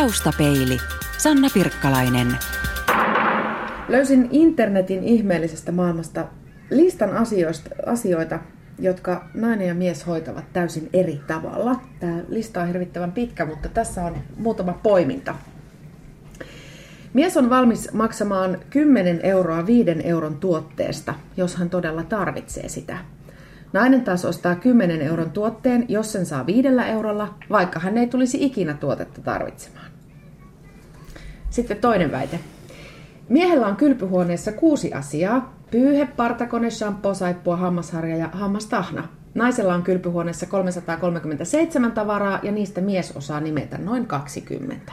Taustapeili. Sanna Pirkkalainen. Löysin internetin ihmeellisestä maailmasta listan asioista, asioita, jotka nainen ja mies hoitavat täysin eri tavalla. Tämä lista on hirvittävän pitkä, mutta tässä on muutama poiminta. Mies on valmis maksamaan 10 euroa 5 euron tuotteesta, jos hän todella tarvitsee sitä. Nainen taas ostaa 10 euron tuotteen, jos sen saa viidellä eurolla, vaikka hän ei tulisi ikinä tuotetta tarvitsemaan. Sitten toinen väite. Miehellä on kylpyhuoneessa kuusi asiaa. Pyyhe, partakone, shampoo, saippua, hammasharja ja hammastahna. Naisella on kylpyhuoneessa 337 tavaraa ja niistä mies osaa nimetä noin 20.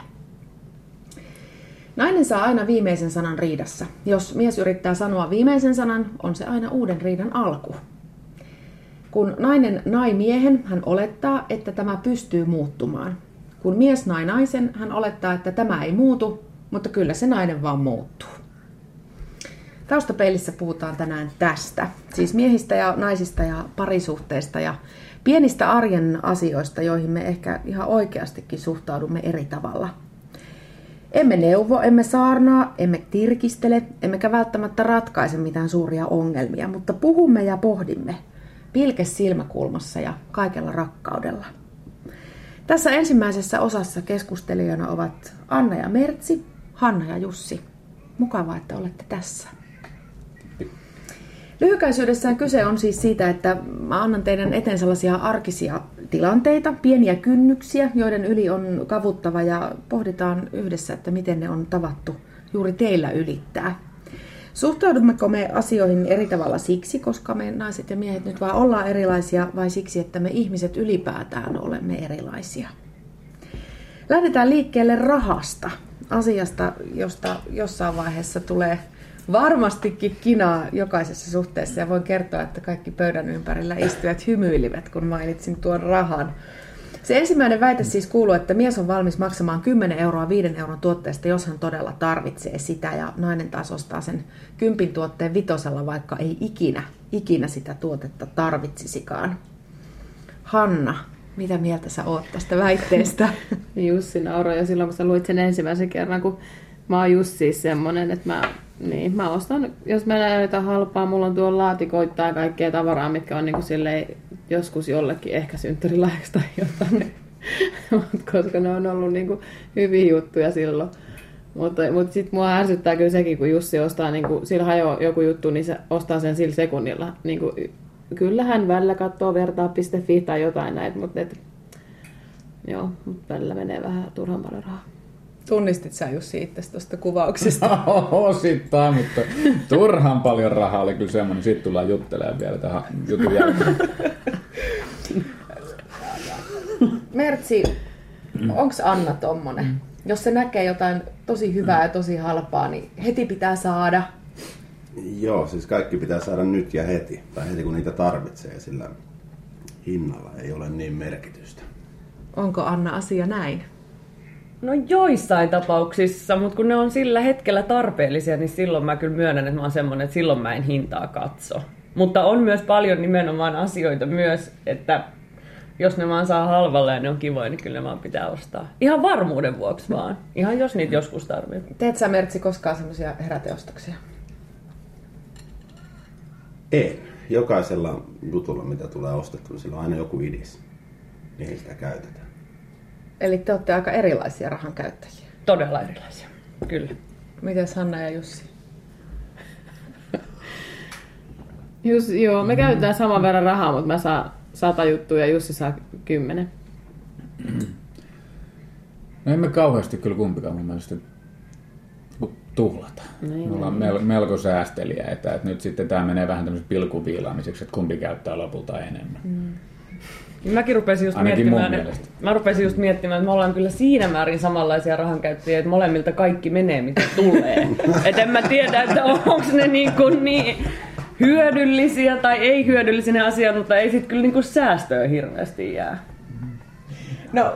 Nainen saa aina viimeisen sanan riidassa. Jos mies yrittää sanoa viimeisen sanan, on se aina uuden riidan alku. Kun nainen nai miehen, hän olettaa, että tämä pystyy muuttumaan. Kun mies nai naisen, hän olettaa, että tämä ei muutu, mutta kyllä se nainen vaan muuttuu. Taustapeilissä puhutaan tänään tästä, siis miehistä ja naisista ja parisuhteista ja pienistä arjen asioista, joihin me ehkä ihan oikeastikin suhtaudumme eri tavalla. Emme neuvo, emme saarnaa, emme tirkistele, emmekä välttämättä ratkaise mitään suuria ongelmia, mutta puhumme ja pohdimme, pilke silmäkulmassa ja kaikella rakkaudella. Tässä ensimmäisessä osassa keskustelijana ovat Anna ja Mertsi, Hanna ja Jussi. Mukavaa, että olette tässä. Lyhykäisyydessään kyse on siis siitä, että mä annan teidän eteen sellaisia arkisia tilanteita, pieniä kynnyksiä, joiden yli on kavuttava ja pohditaan yhdessä, että miten ne on tavattu juuri teillä ylittää. Suhtaudummeko me asioihin eri tavalla siksi, koska me naiset ja miehet nyt vaan ollaan erilaisia, vai siksi, että me ihmiset ylipäätään olemme erilaisia? Lähdetään liikkeelle rahasta, asiasta, josta jossain vaiheessa tulee varmastikin kinaa jokaisessa suhteessa. Ja voin kertoa, että kaikki pöydän ympärillä istujat hymyilivät, kun mainitsin tuon rahan. Se ensimmäinen väite siis kuuluu, että mies on valmis maksamaan 10 euroa 5 euron tuotteesta, jos hän todella tarvitsee sitä, ja nainen taas ostaa sen kympin tuotteen vitosella, vaikka ei ikinä, ikinä sitä tuotetta tarvitsisikaan. Hanna, mitä mieltä sä oot tästä väitteestä? Jussi nauroi jo silloin, kun sä luit sen ensimmäisen kerran, kun mä oon just siis semmonen, että mä, niin, mä ostan, jos mä näen jotain halpaa, mulla on tuolla laatikoita ja kaikkea tavaraa, mitkä on niin kuin silleen, joskus jollekin ehkä synttärilahjaksi tai jotain. koska ne on ollut niin kuin hyviä juttuja silloin. Mutta, mutta sitten mua ärsyttää kyllä sekin, kun Jussi ostaa, niin kuin, sillä hajoaa joku juttu, niin se ostaa sen sillä sekunnilla. Niin kuin, kyllähän välillä katsoo vertaa.fi tai jotain näitä, mutta joo, mutta välillä menee vähän turhan paljon rahaa. Tunnistit sä Jussi itse tuosta kuvauksesta? Osittain, mutta turhan paljon rahaa oli kyllä semmoinen. Sitten tullaan juttelemaan vielä tähän jutun jälkeen. Mertsi, onko Anna tommonen? Jos se näkee jotain tosi hyvää ja tosi halpaa, niin heti pitää saada. Joo, siis kaikki pitää saada nyt ja heti. Tai heti kun niitä tarvitsee, sillä hinnalla ei ole niin merkitystä. Onko Anna asia näin? No joissain tapauksissa, mutta kun ne on sillä hetkellä tarpeellisia, niin silloin mä kyllä myönnän, että mä oon semmoinen, että silloin mä en hintaa katso. Mutta on myös paljon nimenomaan asioita myös, että jos ne vaan saa halvalla ja ne on kivoja, niin kyllä ne vaan pitää ostaa. Ihan varmuuden vuoksi vaan. Ihan jos niitä joskus tarvitsee. Teet sä Mertsi koskaan semmoisia heräteostoksia? En. Jokaisella jutulla, mitä tulee ostettua, niin sillä on aina joku idis. Mihin sitä käytetään. Eli te olette aika erilaisia rahan käyttäjiä. Todella erilaisia, kyllä. Miten Hanna ja Jussi? Just, joo, me käytetään saman verran rahaa, mutta mä saan sata juttua ja Jussi saa kymmenen. No emme kauheasti kyllä kumpikaan mun mielestä tuhlata. Niin, Me ollaan mel- melko säästeliä, että, että nyt sitten tämä menee vähän tämmöisen pilkuviilaamiseksi, että kumpi käyttää lopulta enemmän. Mm. Mäkin rupesin just Ainakin mun miettimään, mielestä. mä rupesin just miettimään, että me ollaan kyllä siinä määrin samanlaisia rahankäyttäjiä, että molemmilta kaikki menee, mitä tulee. Et en mä tiedä, että onko ne niin, kuin niin hyödyllisiä tai ei hyödyllisiä ne asiat, mutta ei sit kyllä niin kuin säästöä hirveästi jää. No,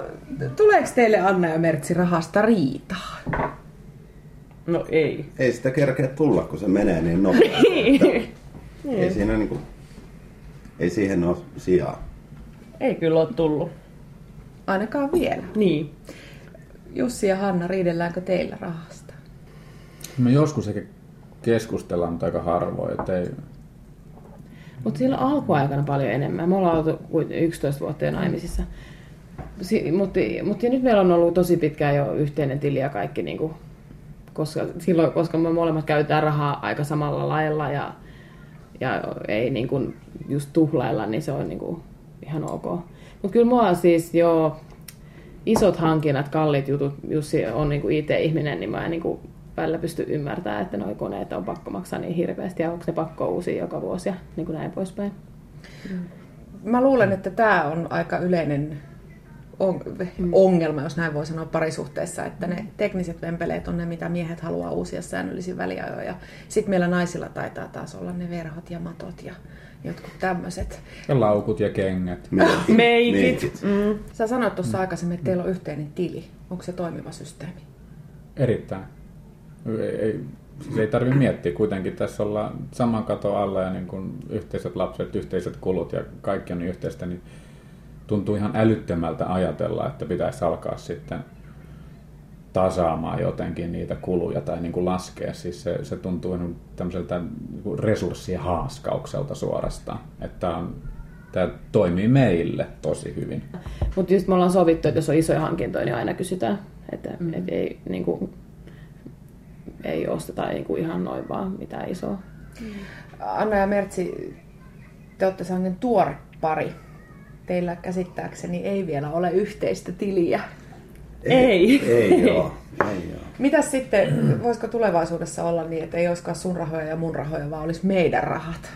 tuleeko teille Anna ja Mertsi rahasta riitaa? No ei. Ei sitä kerkeä tulla, kun se menee niin nopeasti. Niin. ei, siinä niinku, ei siihen ole sijaa. Ei kyllä ole tullut. Ainakaan vielä. Niin. Jussi ja Hanna, riidelläänkö teillä rahasta? Me joskus ehkä keskustellaan, mutta aika harvoin. Että ei... Mutta siellä alkuaikana paljon enemmän. Me ollaan oltu 11 vuotta jo naimisissa. Si- mutta, mutta nyt meillä on ollut tosi pitkään jo yhteinen tili ja kaikki, niin kuin, koska, silloin, koska me molemmat käytetään rahaa aika samalla lailla ja, ja ei niin kuin, just tuhlailla, niin se on niin kuin, ihan ok. Mutta kyllä mua siis jo isot hankinnat, kalliit jutut, Jussi on niin IT-ihminen, niin mä en niin kuin välillä pysty ymmärtämään, että nuo koneet on pakko maksaa niin hirveästi ja onko ne pakko uusia joka vuosi ja niin kuin näin poispäin. Mä luulen, että tämä on aika yleinen on- ongelma, jos näin voi sanoa parisuhteessa, että ne tekniset vempeleet on ne, mitä miehet haluaa uusia säännöllisin väliajoin. Sitten meillä naisilla taitaa taas olla ne verhot ja matot ja jotkut tämmöiset. Ja laukut ja kengät. Meikit. Meikit. Mm. Sä sanoit tuossa aikaisemmin, että teillä on yhteinen tili. Onko se toimiva systeemi? Erittäin. Ei, ei, siis ei tarvitse miettiä. Kuitenkin tässä ollaan saman katon alla ja niin kuin yhteiset lapset, yhteiset kulut ja kaikki on yhteistä, niin tuntuu ihan älyttömältä ajatella, että pitäisi alkaa sitten tasaamaan jotenkin niitä kuluja tai niin kuin laskea. Siis se, se tuntuu niin tämmöiseltä niin resurssien haaskaukselta suorastaan. Että tämä, on, tämä toimii meille tosi hyvin. Mutta just me ollaan sovittu, että jos on isoja hankintoja, niin aina kysytään. Että mm. et ei, niin kuin, ei osteta niin kuin ihan noin vaan mitään isoa. Anna ja Mertsi, te olette sellainen tuore pari. Teillä käsittääkseni ei vielä ole yhteistä tiliä. Ei. Ei joo. Ei joo. Mitäs sitten, voisiko tulevaisuudessa olla niin, että ei olisikaan sun rahoja ja mun rahoja, vaan olisi meidän rahat?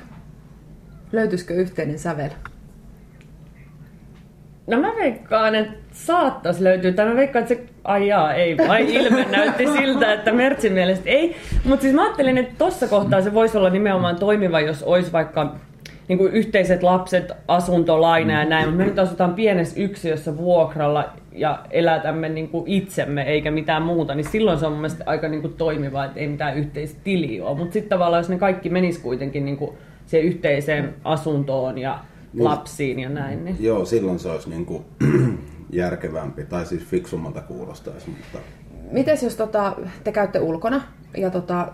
Löytyisikö yhteinen sävel? No mä veikkaan, että saattaisi löytyä, tai mä veikkaan, että se, ai jaa, ei, vai ilme näytti siltä, että Mertsin mielestä ei. Mutta siis mä ajattelin, että tossa kohtaa se voisi olla nimenomaan toimiva, jos olisi vaikka niin kuin yhteiset lapset, asuntolaina ja näin, mutta me nyt asutaan pienessä yksiössä vuokralla ja elätämme niin kuin itsemme eikä mitään muuta, niin silloin se on mun mielestä aika niin kuin toimiva, että ei mitään yhteistä tiliä ole. Mutta sitten tavallaan, jos ne kaikki menis kuitenkin niin kuin siihen yhteiseen asuntoon ja Niin. lapsiin ja näin, niin Joo, silloin se olisi niin kuin järkevämpi, tai siis fiksummalta kuulostaisi, mutta Mites jos tota, te käytte ulkona ja tota,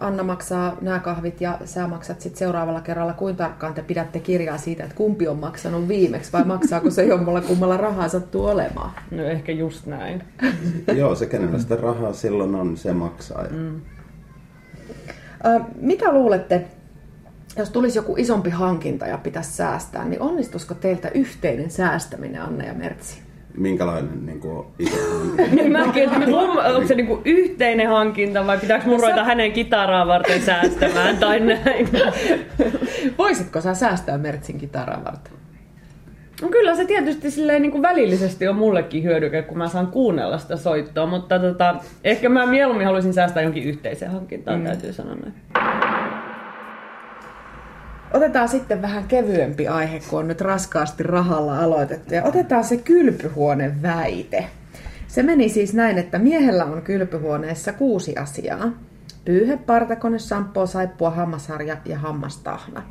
Anna maksaa nämä kahvit ja sä maksat sitten seuraavalla kerralla, kuin tarkkaan te pidätte kirjaa siitä, että kumpi on maksanut viimeksi vai maksaako se jommalla kummalla rahaa sattuu olemaan? no ehkä just näin. joo, se kenellä sitä rahaa silloin on, se maksaa. Ja Ö, mitä luulette, jos tulisi joku isompi hankinta ja pitäisi säästää, niin onnistuisiko teiltä yhteinen säästäminen, Anna ja Mertsi? Minkälainen niin kuin iso? Niin mäkin, että nyt mun- onko se niinku yhteinen hankinta vai pitääkö mun ruveta hänen kitaraa varten säästämään tai näin? Voisitko sä säästää Mertsin kitaraa varten? No kyllä se tietysti silleen niin kuin välillisesti on mullekin hyödyke, kun mä saan kuunnella sitä soittoa, mutta tota, ehkä mä mieluummin haluaisin säästää jonkin yhteiseen hankintaan, mm. täytyy sanoa näin. Otetaan sitten vähän kevyempi aihe, kun on nyt raskaasti rahalla aloitettu. Ja otetaan se kylpyhuoneväite. Se meni siis näin, että miehellä on kylpyhuoneessa kuusi asiaa. Pyyhe, partakone, shampoo, saippua, hammasharja ja hammastahna.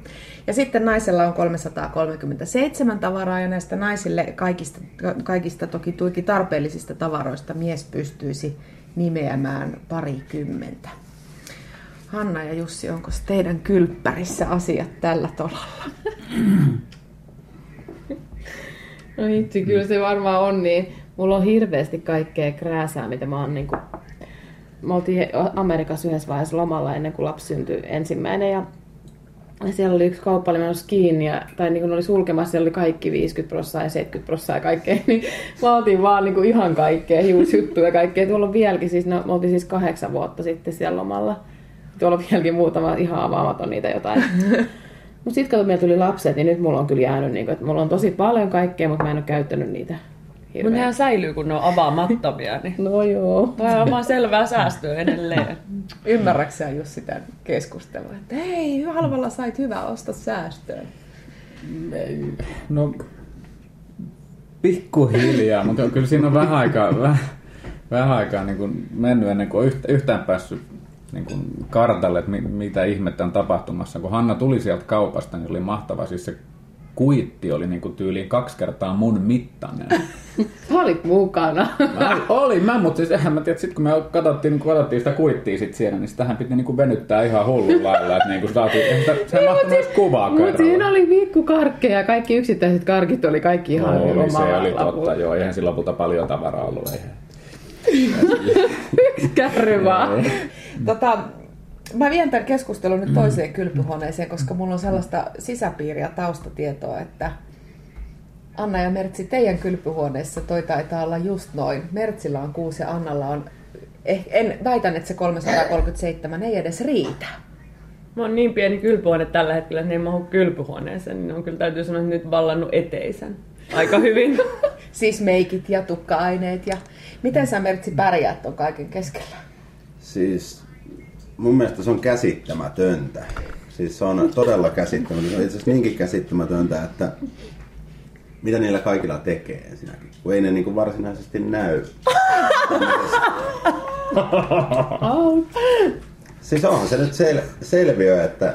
Ja sitten naisella on 337 tavaraa ja näistä naisille kaikista, kaikista toki tuiki tarpeellisista tavaroista mies pystyisi nimeämään parikymmentä. Hanna ja Jussi, onko teidän kylppärissä asiat tällä tolalla? No hitsi, kyllä se varmaan on niin. Mulla on hirveästi kaikkea krääsää, mitä mä oon niinku... Me oltiin Amerikassa yhdessä vaiheessa lomalla ennen kuin lapsi syntyi ensimmäinen ja siellä oli yksi kauppa oli menossa kiinni, ja, tai niin kuin oli sulkemassa, siellä oli kaikki 50 prosenttia ja 70 prosenttia ja kaikkea, niin mä otin vaan niin kuin ihan kaikkea, hiusjuttuja ja kaikkea. Tuolla on vieläkin, siis, no, me oltiin siis kahdeksan vuotta sitten siellä lomalla. Tuolla on vieläkin muutama ihan avaamaton niitä jotain. Mutta sitten kun meillä tuli lapset, niin nyt mulla on kyllä jäänyt, niin kuin, että mulla on tosi paljon kaikkea, mutta mä en ole käyttänyt niitä Mutta nehän säilyy, kun ne on avaamattomia, niin No joo. tämä on vaan selvää säästöä edelleen. Ymmärrätkö sä Jussi tämän keskustelun, että hei, halvalla sait hyvää, osta säästöön. No, pikkuhiljaa, mutta kyllä siinä on vähän aikaa, vähän, vähän aikaa niin kuin mennyt ennen kuin yhtään päässyt niin kuin kartalle, että mi, mitä ihmettä on tapahtumassa. Kun Hanna tuli sieltä kaupasta, niin oli mahtava. Siis se kuitti oli niin kuin tyyliin kaksi kertaa mun mittainen. olit mukana. Mä olin mä, mutta siis eihän mä tiedä, sit kun me katsottiin, kun katsottiin sitä kuittia sit siellä, niin sitähän piti niinku venyttää ihan hullun lailla, että niinku saatiin, eihän sitä, se mahtui myös kuvaa Mutta siinä oli pikkukarkkeja ja kaikki yksittäiset karkit oli kaikki ihan No, oli, se oli lapulla. totta, joo, eihän sillä lopulta paljon tavaraa ollut. Eihän. Yksi kärry vaan. Tota, mä vien tämän keskustelun nyt toiseen kylpyhuoneeseen, koska mulla on sellaista sisäpiiriä taustatietoa, että Anna ja Mertsi, teidän kylpyhuoneessa toi taitaa olla just noin. Mertsillä on kuusi ja Annalla on, eh, en väitän, että se 337 ei edes riitä. Mä oon niin pieni kylpyhuone tällä hetkellä, että ne ei mahu kylpyhuoneeseen, niin on kyllä täytyy sanoa, että nyt vallannut eteisen. Aika hyvin. Siis meikit ja tukka-aineet ja miten sä Mertsi pärjäät ton kaiken keskellä? Siis mun mielestä se on käsittämätöntä. Siis se on todella käsittämätöntä. Se on itse asiassa niinkin käsittämätöntä, että mitä niillä kaikilla tekee ensinnäkin, kun ei ne niin kuin varsinaisesti näy. Siis onhan se nyt sel- selviö, että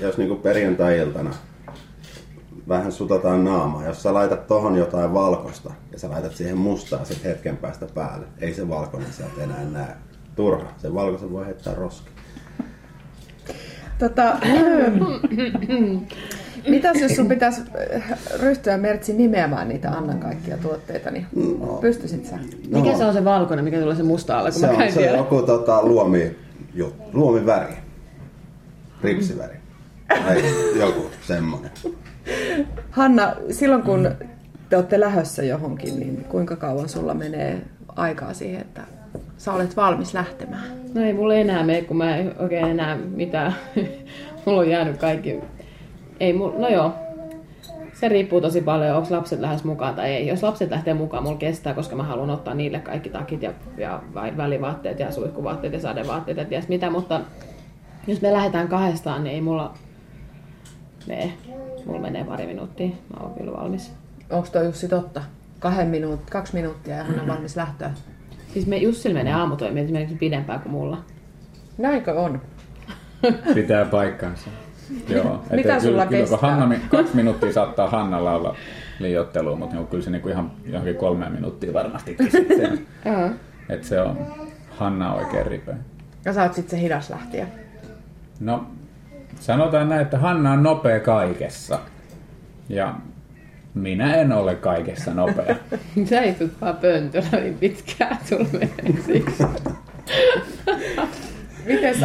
jos niinku perjantai-iltana vähän sutataan naamaa, jos sä laitat tohon jotain valkosta ja sä laitat siihen mustaa sit hetken päästä päälle, ei se valkoinen sieltä enää näe. Turha. Se valkoisen voi heittää roskiin. Tota, mitäs jos sun pitäisi äh, ryhtyä Mertsi nimeämään niitä Annan kaikkia tuotteita, niin pystyisit sä? Mikä se on se valkoinen, mikä tulee se musta alle, kun Se mä on, käyn se on joku tota, luomi, juttu, luomiväri. Ripsiväri. Tai joku semmonen. Hanna, silloin kun te olette lähössä johonkin, niin kuinka kauan sulla menee aikaa siihen, että sä olet valmis lähtemään? No ei mulla enää mene, kun mä en oikein enää mitään. mulla on jäänyt kaikki. Ei mulla, no joo. Se riippuu tosi paljon, onko lapset lähes mukaan tai ei. Jos lapset lähtee mukaan, mulla kestää, koska mä haluan ottaa niille kaikki takit ja, ja välivaatteet ja suihkuvaatteet ja sadevaatteet ja ties mitä, mutta jos me lähdetään kahdestaan, niin ei mulla mene. Mulla menee pari minuuttia. Mä oon kyllä valmis. Onko toi Jussi totta? Kahden minuut, kaksi minuuttia ja hän on valmis lähtöä. Siis me Jussilla menee aamutoimi esimerkiksi pidempään kuin mulla. Näinkö on? Pitää paikkansa. Joo. Mitä ei- sulla kyllä, kestää? Hanna, kaksi minuuttia saattaa Hannalla olla liioittelua, mutta niinku, kyllä se niinku ihan johonkin kolme minuuttia varmastikin sitten. että se on Hanna oikein ripeä. Ja sä oot sitten se hidas lähtiä. No, sanotaan näin, että Hanna on nopea kaikessa. Ja minä en ole kaikessa nopea. Sä istut vaan pöntöllä niin pitkään, sulla menee siksi.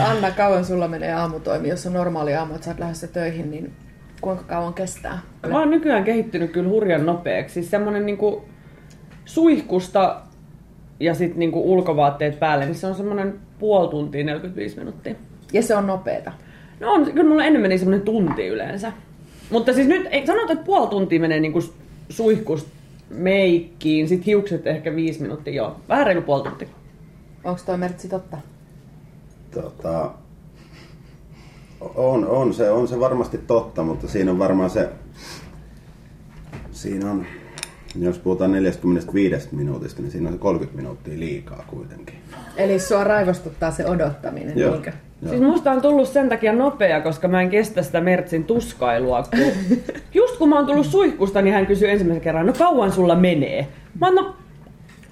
Anna, kauan sulla menee aamutoimi, jos on normaali aamu, että sä oot lähdössä töihin, niin kuinka kauan kestää? Mä oon nykyään kehittynyt kyllä hurjan nopeaksi. Siis semmonen niinku suihkusta ja sitten niinku ulkovaatteet päälle, niin se on semmonen puoli tuntia, 45 minuuttia. Ja se on nopeeta. No on, kyllä mulla ennen meni semmonen tunti yleensä. Mutta siis nyt, ei, sanotaan, että puoli tuntia menee niinku suihkusta meikkiin, sit hiukset ehkä viisi minuuttia, joo. Vähän reilu puoli tuntia. Onko toi Mertsi totta? Tota, on, on, se, on se varmasti totta, mutta siinä on varmaan se, siinä on, jos puhutaan 45 minuutista, niin siinä on se 30 minuuttia liikaa kuitenkin. Eli sua raivostuttaa se odottaminen, Joo. niinkö? Joo. Siis musta on tullut sen takia nopea, koska mä en kestä sitä Mertsin tuskailua. Kun... Just kun mä oon tullut suihkusta, niin hän kysyy ensimmäisen kerran, no kauan sulla menee? Mä oon, no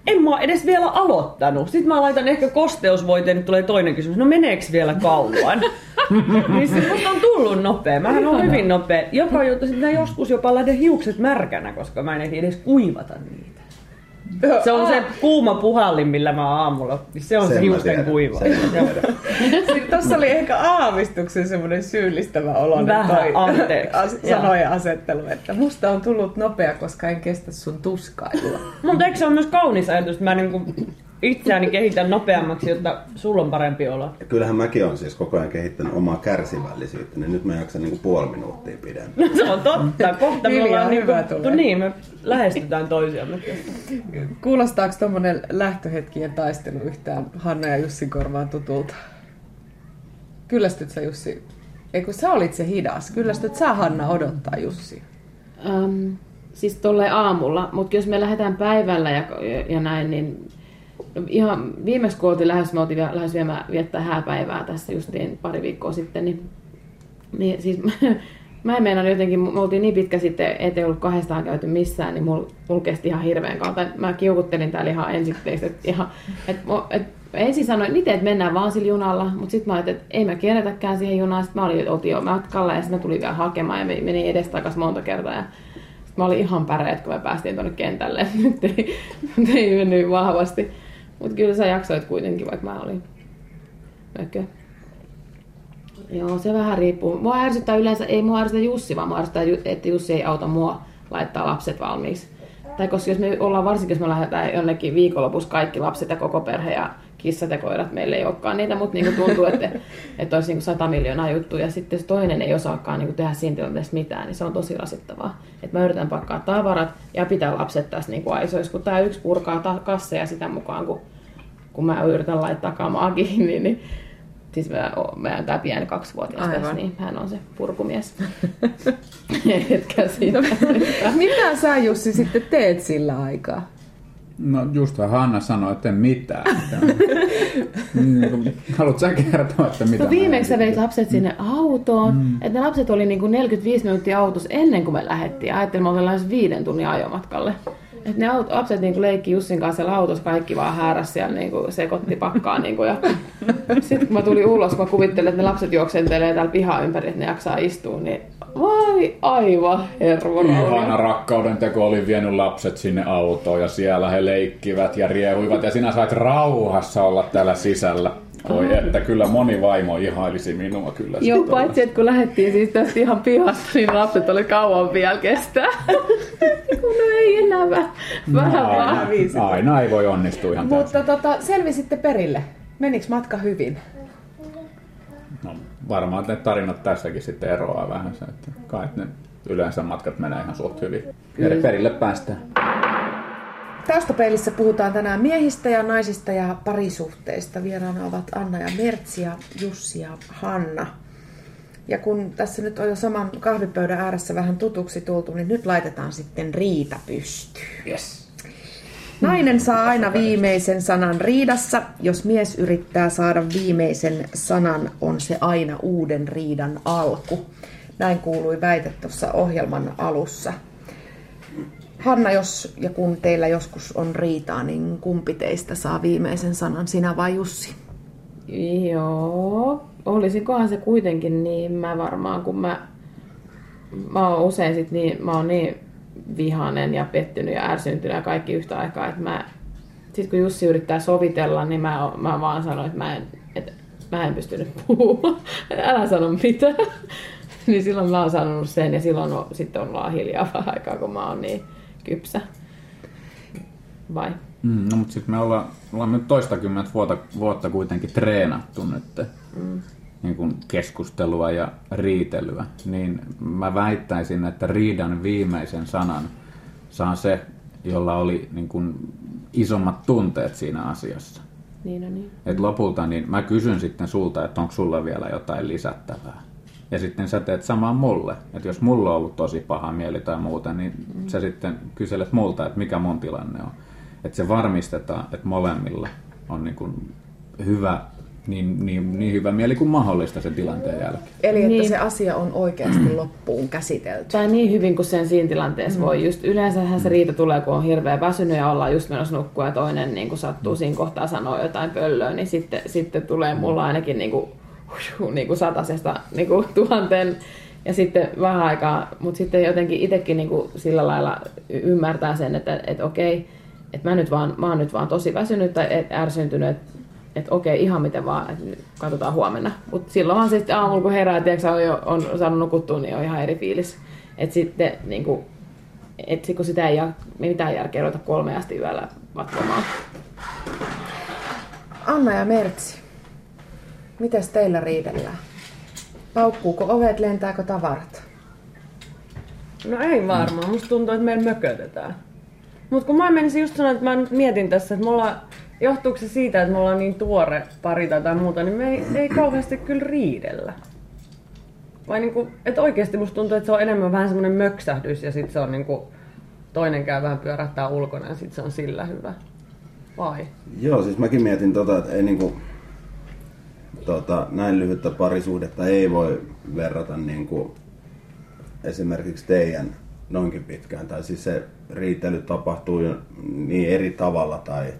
en mä edes vielä aloittanut. Sitten mä laitan ehkä kosteusvoiteen, niin tulee toinen kysymys. No meneeks vielä kauan? niin se musta on tullut nopea. Mähän on hyvin nopea. Joka juttu, sitten mä joskus jopa lähden hiukset märkänä, koska mä en ehdi edes kuivata niitä. Se on se kuuma puhallin, millä mä aamulla. niin Se on Sen se hiusten kuiva. Tuossa oli ehkä aavistuksen semmoinen syyllistävä olo. Vähän, anteeksi. sanojen asettelu, että musta on tullut nopea, koska en kestä sun tuskailua. Mutta eikö se ole myös kaunis ajatus, että mä niinku itseäni kehitän nopeammaksi, jotta sulla on parempi olo? Ja kyllähän mäkin olen siis koko ajan kehittänyt omaa kärsivällisyyttä, niin nyt mä jaksan niin puoli minuuttia pidempään. Se on totta. Kohta me ollaan niinku, hyvä tulee. niin, me lähestytään toisiamme. Kuulostaako tuommoinen lähtöhetkien taistelu yhtään Hanna ja Jussin korvaan tutulta? Kyllästyt sä Jussi? Ei kun sä olit se hidas. Kyllästyt sä Hanna odottaa Jussi? Um, siis tolle aamulla, mutta jos me lähdetään päivällä ja, ja näin, niin no ihan viimeksi kun oltiin lähes, me oltiin vielä- lähes viemään, viettää hääpäivää tässä justiin pari viikkoa sitten, niin, niin siis mä en meinannut jotenkin, me oltiin niin pitkä sitten, ettei ollut kahdestaan käyty missään, niin mulla, mulla kesti ihan hirveän kautta. Mä kiukuttelin täällä ihan ensin, että, ihan, että, että ensin sanoin itse, että mennään vaan sillä junalla, mutta sitten mä ajattelin, että ei mä kierretäkään siihen junaan. Sitten mä olin, oltiin jo matkalla ja sitten mä tulin vielä hakemaan ja menin edestakas monta kertaa. Ja sitten mä olin ihan päreet, kun me päästiin tuonne kentälle. Nyt ei, ei mennyt vahvasti. Mutta kyllä sä jaksoit kuitenkin, vaikka mä olin mökö. Joo, se vähän riippuu. Mua ärsyttää yleensä, ei mua ärsytä Jussi, vaan mua ärsyttää, että Jussi ei auta mua laittaa lapset valmiiksi. Tai koska jos me ollaan, varsinkin jos me lähdetään jonnekin viikonlopussa kaikki lapset ja koko perhe ja kissat ja koirat, meillä ei olekaan niitä, mutta niin tuntuu, että, että olisi niin sata miljoonaa juttuja. Ja sitten jos toinen ei osaakaan niin tehdä siinä tilanteessa mitään, niin se on tosi rasittavaa. Että mä yritän pakkaa tavarat ja pitää lapset tässä niin aisoissa, kun tämä yksi purkaa kasseja sitä mukaan, kun, kun mä yritän laittaa kamaa kiinni, niin siis mä, meidän tämä pieni kaksivuotias tässä, niin hän on se purkumies. Etkä siitä. Mitä sä Jussi sitten teet sillä aikaa? No just Hanna sanoi, että en mitään. Haluatko sä kertoa, että mitä? No viimeksi sä veit lapset sinne autoon. Mm. Että ne lapset oli niin kuin 45 minuuttia autossa ennen kuin me lähdettiin. Ajattelin, että me ollaan viiden tunnin ajomatkalle. Et ne lapset niinku leikki Jussin kanssa siellä autossa, kaikki vaan hääräs siellä niinku sekoitti pakkaa. Niinku, ja sitten kun mä tulin ulos, kun mä kuvittelin, että ne lapset juoksentelee täällä pihaa ympäri, että ne jaksaa istua, niin vai aivan hervorauni. Ihana rakkauden teko oli vienyt lapset sinne autoon ja siellä he leikkivät ja riehuivat ja sinä sait rauhassa olla täällä sisällä. Voi että kyllä moni vaimo ihailisi minua kyllä. Joo, paitsi että kun lähdettiin siis tästä ihan pihasta, niin lapset oli kauan vielä kestää. kun no ei enää vähän, vähän, no, vähän Aina ei voi onnistua ihan Mutta tota, selvisitte perille. Menikö matka hyvin? No varmaan ne tarinat tässäkin sitten eroaa vähän. Se, että kai ne yleensä matkat menee ihan suht hyvin. Eri perille päästään. Taustapeilissä puhutaan tänään miehistä ja naisista ja parisuhteista. Vieraana ovat Anna ja Mertsi ja Jussi ja Hanna. Ja kun tässä nyt on jo saman kahvipöydän ääressä vähän tutuksi tultu, niin nyt laitetaan sitten riita pystyyn. Yes. Nainen saa aina viimeisen sanan riidassa. Jos mies yrittää saada viimeisen sanan, on se aina uuden riidan alku. Näin kuului väite tuossa ohjelman alussa. Hanna, jos ja kun teillä joskus on riitaa, niin kumpi teistä saa viimeisen sanan, sinä vai Jussi? Joo, olisikohan se kuitenkin niin, mä varmaan, kun mä, mä oon usein sit niin, mä oon niin vihanen ja pettynyt ja ärsyntynyt ja kaikki yhtä aikaa, että mä, sit kun Jussi yrittää sovitella, niin mä, mä vaan sanoin, että mä en, että mä en pystynyt puhumaan, älä sano mitään. niin silloin mä oon sanonut sen ja silloin on, sitten ollaan hiljaa vähän aikaa, kun mä oon niin kypsä. Vai? Mm, no mutta sitten me ollaan, ollaan nyt toistakymmentä vuotta, vuotta kuitenkin treenattu nyt mm. niin kuin keskustelua ja riitelyä, niin mä väittäisin, että riidan viimeisen sanan saa se, jolla oli niin kuin isommat tunteet siinä asiassa. Niin, no niin. Et lopulta niin mä kysyn sitten sulta, että onko sulla vielä jotain lisättävää. Ja sitten sä teet samaan mulle. Että jos mulla on ollut tosi paha mieli tai muuta, niin mm. sä sitten kyselet multa, että mikä mun tilanne on. Että se varmistetaan, että molemmilla on niin kuin hyvä, niin, niin, niin hyvä mieli kuin mahdollista sen tilanteen jälkeen. Eli että niin. se asia on oikeasti loppuun käsitelty. Tai niin hyvin kuin sen siinä tilanteessa mm. voi. Just yleensähän se riita tulee, kun on hirveän väsynyt ja ollaan just menossa nukkua ja toinen niin kuin sattuu mm. siinä kohtaa sanoa jotain pöllöä, niin sitten, sitten tulee mulla ainakin niin kuin niin kuin satasesta niin kuin tuhanteen ja sitten vähän aikaa, mutta sitten jotenkin itsekin niin kuin sillä lailla ymmärtää sen, että, että okei, että mä, nyt vaan, mä oon nyt vaan tosi väsynyt tai ärsyntynyt, että, että okei, ihan miten vaan, että katsotaan huomenna. Mutta silloin vaan sitten aamulla kun herää, että on, jo, on saanut nukuttua, niin on ihan eri fiilis. Että sitten niin kuin, että kun sitä ei mitään järkeä ruveta kolme asti yöllä vatvomaan. Anna ja Mertsi. Mites teillä riidellään? Paukkuuko ovet, lentääkö tavarat? No ei varmaan. Musta tuntuu, että meillä mökötetään. Mutta kun mä menisin just sanoa, että mä nyt mietin tässä, että me ollaan, johtuuko se siitä, että me ollaan niin tuore pari tai muuta, niin me ei, ei kauheasti kyllä riidellä. Vai niinku, että oikeasti musta tuntuu, että se on enemmän vähän semmoinen möksähdys ja sitten se on niinku, toinen käy vähän pyörähtää ulkona ja sitten se on sillä hyvä. Vai? Joo, siis mäkin mietin tota, että ei niinku, tota, näin lyhyttä parisuhdetta ei voi verrata niin kuin esimerkiksi teidän noinkin pitkään, tai siis se riitely tapahtuu jo niin eri tavalla, tai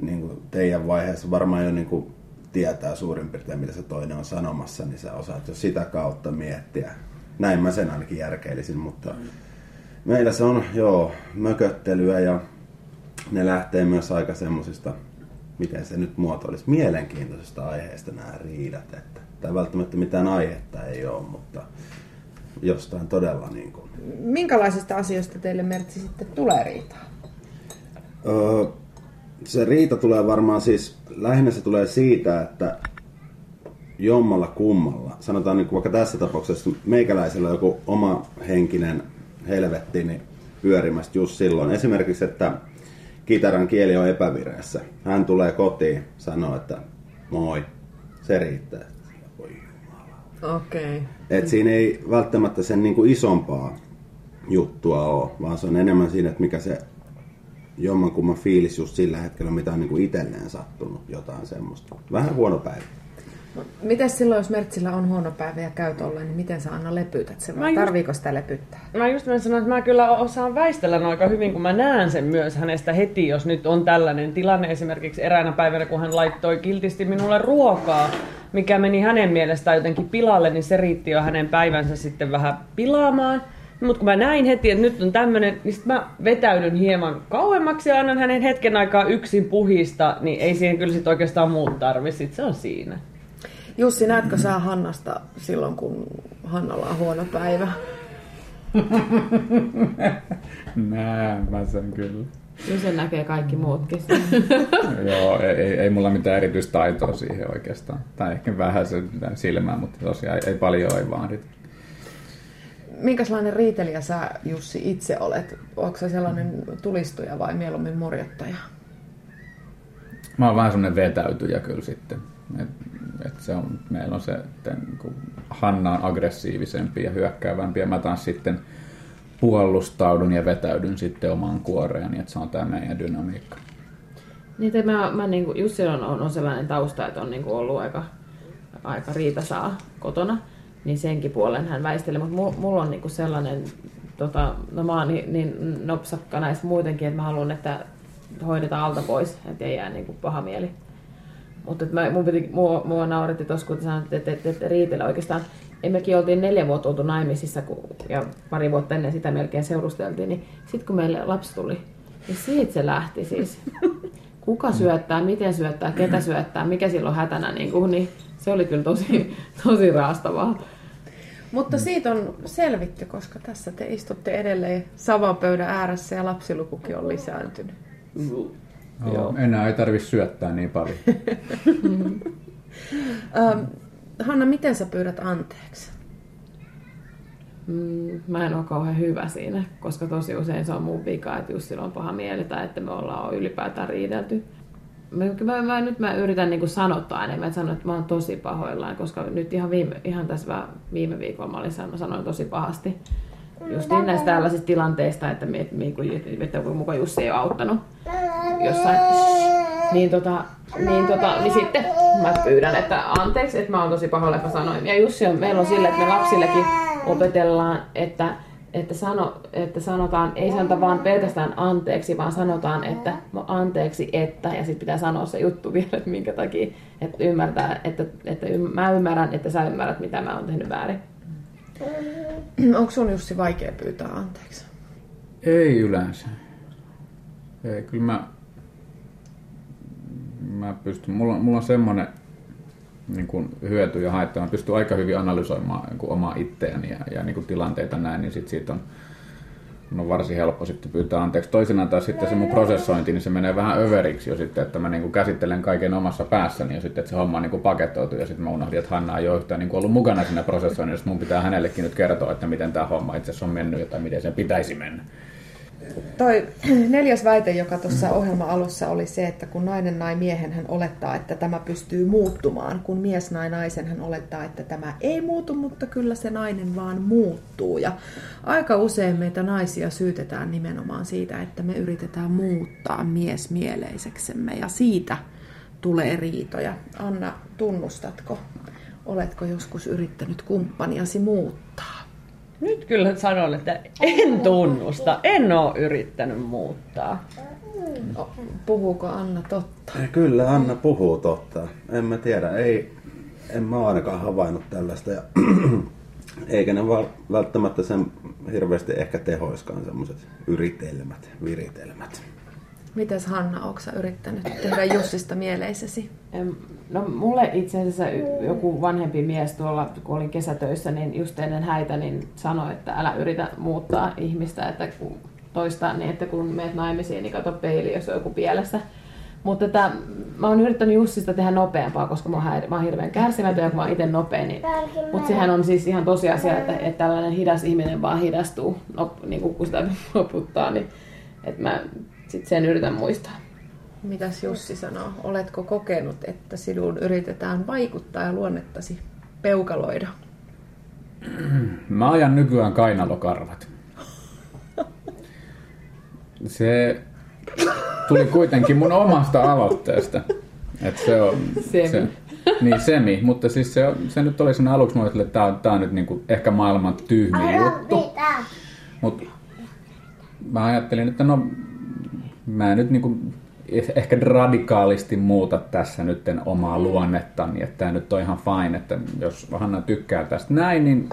niin kuin teidän vaiheessa varmaan jo niin kuin tietää suurin piirtein, mitä se toinen on sanomassa, niin sä osaat jo sitä kautta miettiä. Näin mä sen ainakin järkeilisin, mutta meillä se on joo mököttelyä ja ne lähtee myös aika semmosista, miten se nyt muotoilisi, mielenkiintoisista aiheista nämä riidat. Että, tai välttämättä mitään aihetta ei ole, mutta jostain todella niin kuin... Minkälaisista asioista teille Mertsi sitten tulee riitaa? Öö, se riita tulee varmaan siis, lähinnä se tulee siitä, että jommalla kummalla, sanotaan niin kuin vaikka tässä tapauksessa meikäläisellä joku oma henkinen helvetti niin pyörimästä just silloin. Esimerkiksi, että kitaran kieli on epävireessä. Hän tulee kotiin, sanoo, että moi, se riittää. Voi jumala. Okei. Okay. Et siinä ei välttämättä sen niin kuin isompaa juttua ole, vaan se on enemmän siinä, että mikä se jommankumman fiilis just sillä hetkellä, mitä on niin kuin itselleen sattunut, jotain semmoista. Vähän huono päivä. Miten silloin, jos Mertsillä on huono päivä ja käy tolleen, niin miten sä Anna lepytät sen vai tarviiko sitä lepyttää? Mä just mä sanoin, että mä kyllä osaan väistellä aika hyvin, kun mä näen sen myös hänestä heti, jos nyt on tällainen tilanne. Esimerkiksi eräänä päivänä, kun hän laittoi kiltisti minulle ruokaa, mikä meni hänen mielestään jotenkin pilalle, niin se riitti jo hänen päivänsä sitten vähän pilaamaan. Mutta kun mä näin heti, että nyt on tämmöinen, niin sit mä vetäydyn hieman kauemmaksi ja annan hänen hetken aikaa yksin puhista, niin ei siihen kyllä sit oikeastaan muut tarvi, sit se on siinä. Jussi, näetkö sä Hannasta silloin, kun Hannalla on huono päivä? Näen mä sen kyllä. Kyllä sen näkee kaikki muutkin. Joo, ei, ei, ei mulla mitään erityistaitoa siihen oikeastaan. Tai ehkä vähän se silmää, mutta tosiaan ei, ei paljon ei vaadita. Minkälainen riitelijä sä, Jussi, itse olet? Onko sä sellainen tulistuja vai mieluummin morjottaja? Mä oon vähän semmonen vetäytyjä kyllä sitten. Et, et se on, meillä on se, että niin Hanna on aggressiivisempi ja hyökkäävämpi ja mä taas sitten puolustaudun ja vetäydyn sitten omaan kuoreen, niin että se on tämä meidän dynamiikka. Niin, mä, mä niinku, Jussi on, on, on sellainen tausta, että on niinku ollut aika, aika riitasaa kotona, niin senkin puolen hän väistelee, mutta mulla on niinku sellainen, tota, no mä oon niin, niin nopsakka näissä muutenkin, että mä haluan, että hoidetaan alta pois, että ei jää niinku paha mieli. Mutta mä, mun piti, mua, mua nauretti tuossa, kun sanoit, että, että, että riitellä oikeastaan. Emmekin oltiin neljä vuotta oltu naimisissa kun, ja pari vuotta ennen sitä melkein seurusteltiin, niin sitten kun meille lapsi tuli, niin siitä se lähti siis. Kuka syöttää, miten syöttää, ketä syöttää, mikä silloin hätänä, niin, kuin, niin se oli kyllä tosi, tosi raastavaa. Mutta siitä on selvitty, koska tässä te istutte edelleen saman pöydän ääressä ja lapsilukukin on lisääntynyt. Joo. Enää ei tarvi syöttää niin paljon. Ähm, Hanna, miten sä pyydät anteeksi? Mm, mä en ole kauhean hyvä siinä, koska tosi usein se on mun vika, että just silloin on paha mieli tai että me ollaan ylipäätään riidelty. Mä, mä, mä, nyt mä yritän niin sanottaa enemmän, että sanon, että mä oon tosi pahoillaan, koska nyt ihan, viime, ihan tässä vähän viime viikolla mä, olin, mä sanoin tosi pahasti. Just niin näistä tällaisista tilanteista, että, me, me, että mukaan Jussi ei ole auttanut jossain. Niin, tota, niin, tota, niin sitten mä pyydän, että anteeksi, että mä oon tosi pahoilla, että mä sanoin. Ja Jussi on, meillä on sille, että me lapsillekin opetellaan, että, että, sano, että sanotaan, ei sanota vaan pelkästään anteeksi, vaan sanotaan, että anteeksi, että, ja sitten pitää sanoa se juttu vielä, että minkä takia, että ymmärtää, että, että mä ymmärrän, että sä ymmärrät, mitä mä oon tehnyt väärin. Onko sun Jussi vaikea pyytää anteeksi? Ei yleensä. Ei, kyllä mä, mä pystyn, mulla, mulla on semmoinen niin kuin hyöty ja haitta, mä pystyn aika hyvin analysoimaan niin kuin omaa itseäni ja, ja niin kuin tilanteita näin, niin sit siitä on, on varsin helppo sitten pyytää anteeksi. Toisinaan taas sitten se mun prosessointi, niin se menee vähän överiksi jo sitten, että mä niin kuin käsittelen kaiken omassa päässäni ja sitten, että se homma niin kuin paketoituu ja sitten mä unohdin, että Hanna ei ole yhtään niin kuin ollut mukana siinä prosessoinnissa, mun pitää hänellekin nyt kertoa, että miten tämä homma itse asiassa on mennyt tai miten sen pitäisi mennä. Toi neljäs väite, joka tuossa ohjelman alussa oli se, että kun nainen nai miehen, hän olettaa, että tämä pystyy muuttumaan. Kun mies nai naisen, hän olettaa, että tämä ei muutu, mutta kyllä se nainen vaan muuttuu. Ja aika usein meitä naisia syytetään nimenomaan siitä, että me yritetään muuttaa miesmieleiseksemme ja siitä tulee riitoja. Anna, tunnustatko? Oletko joskus yrittänyt kumppaniasi muuttaa? Nyt kyllä sanon, että en tunnusta. En oo yrittänyt muuttaa. Puhuuko Anna totta? Ja Kyllä Anna puhuu totta. En mä tiedä, ei, en mä ainakaan havainnut tällaista. Ja, eikä ne välttämättä sen hirveästi ehkä tehoiskaan semmoiset yritelmät, viritelmät. Mites Hanna, onko sä yrittänyt tehdä Jussista mieleisesi? No mulle itse asiassa joku vanhempi mies tuolla, kun olin kesätöissä, niin just ennen häitä, niin sanoi, että älä yritä muuttaa ihmistä, että kun toistaa niin, että kun meet naimisiin, niin kato peili, jos on joku pielessä. Mutta että, mä oon yrittänyt Jussista tehdä nopeampaa, koska mä oon, häir- mä oon hirveän kärsimätön ja kun mä oon itse nopea, niin... Mutta sehän on siis ihan tosiasia, että, että tällainen hidas ihminen vaan hidastuu, no, niin kun sitä noputtaa, niin että mä sit sen yritän muistaa. Mitäs Jussi sanoo? Oletko kokenut, että sinun yritetään vaikuttaa ja luonnettasi peukaloida? Mä ajan nykyään kainalokarvat. Se tuli kuitenkin mun omasta aloitteesta. Et se on, Semi. Se, niin semi, mutta siis se, on- se nyt oli sen aluksi, mä ajattelin, että tää on, tää on nyt niinku ehkä maailman tyhmin juttu. Mutta mä ajattelin, että no mä en nyt niinku ehkä radikaalisti muuta tässä nyt omaa luonnettani, että tämä nyt on ihan fine, että jos Hanna tykkää tästä näin, niin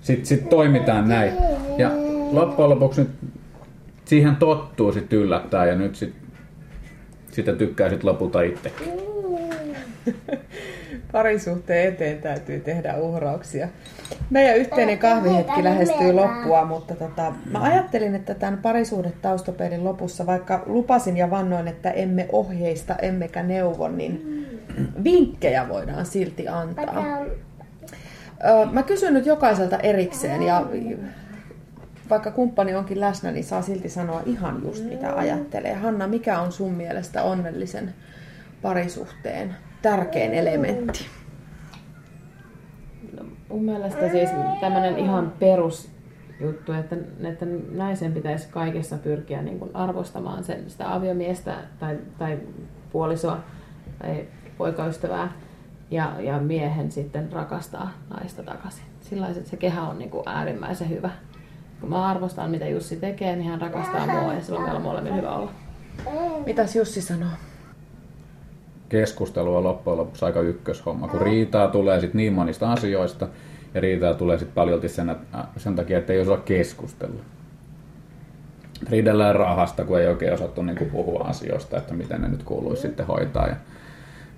sitten sit toimitaan näin. Ja loppujen lopuksi nyt siihen tottuu sitten yllättää ja nyt sit, sitä tykkää sitten lopulta itsekin. Parisuhteen eteen täytyy tehdä uhrauksia. Meidän yhteinen kahvihetki lähestyy loppua, mutta tota, mä ajattelin, että tämän parisuhdetaustapeilin lopussa, vaikka lupasin ja vannoin, että emme ohjeista emmekä neuvo, niin vinkkejä voidaan silti antaa. Mä kysyn nyt jokaiselta erikseen ja vaikka kumppani onkin läsnä, niin saa silti sanoa ihan just mitä ajattelee. Hanna, mikä on sun mielestä onnellisen parisuhteen tärkein elementti? Mun mielestä siis tämmöinen ihan perusjuttu, että, että naisen pitäisi kaikessa pyrkiä niin kuin arvostamaan sen, sitä aviomiestä tai, tai puolisoa tai poikaystävää ja, ja miehen sitten rakastaa naista takaisin. Sillä se kehä on niin kuin äärimmäisen hyvä. Kun mä arvostan, mitä Jussi tekee, niin hän rakastaa mua ja silloin meillä on molemmilla hyvä olla. Mitäs Jussi sanoo? Keskustelu on loppujen lopuksi aika ykköshomma, kun riitaa tulee sit niin monista asioista ja riitaa tulee sit paljolti sen, äh, sen takia, että ei osaa keskustella. Riidellään rahasta, kun ei oikein osattu niin kuin puhua asioista, että miten ne nyt kuuluisi sitten hoitaa ja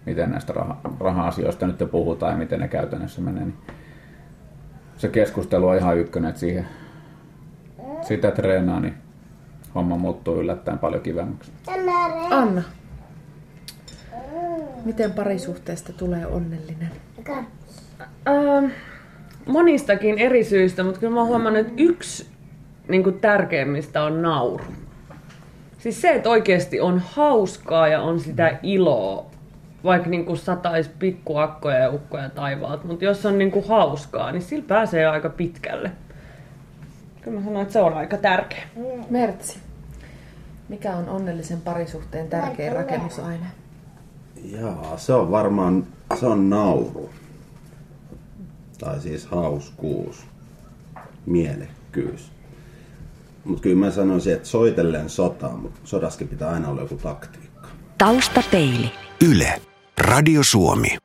miten näistä raha- raha-asioista nyt puhutaan ja miten ne käytännössä menee. Niin se keskustelu on ihan ykkönen, että siihen sitä treenaa, niin homma muuttuu yllättäen paljon kivemmäksi. Anna. Miten parisuhteesta tulee onnellinen? Ähm, monistakin eri syistä, mutta kyllä mä huomannut, että yksi niin kuin tärkeimmistä on nauru. Siis se, että oikeasti on hauskaa ja on sitä iloa, vaikka niin kuin sataisi pikkuakkoja ja ukkoja taivaalta, mutta jos on niin kuin hauskaa, niin sillä pääsee aika pitkälle. Kyllä mä sanoin, että se on aika tärkeä. Mertsi. Mikä on onnellisen parisuhteen tärkein rakennusaine? Jaa, se on varmaan, se on nauru. Tai siis hauskuus, mielekkyys. Mutta kyllä mä sanoisin, että soitellen sotaa, mutta sodaskin pitää aina olla joku taktiikka. Taustapeili. Yle. Radio Suomi.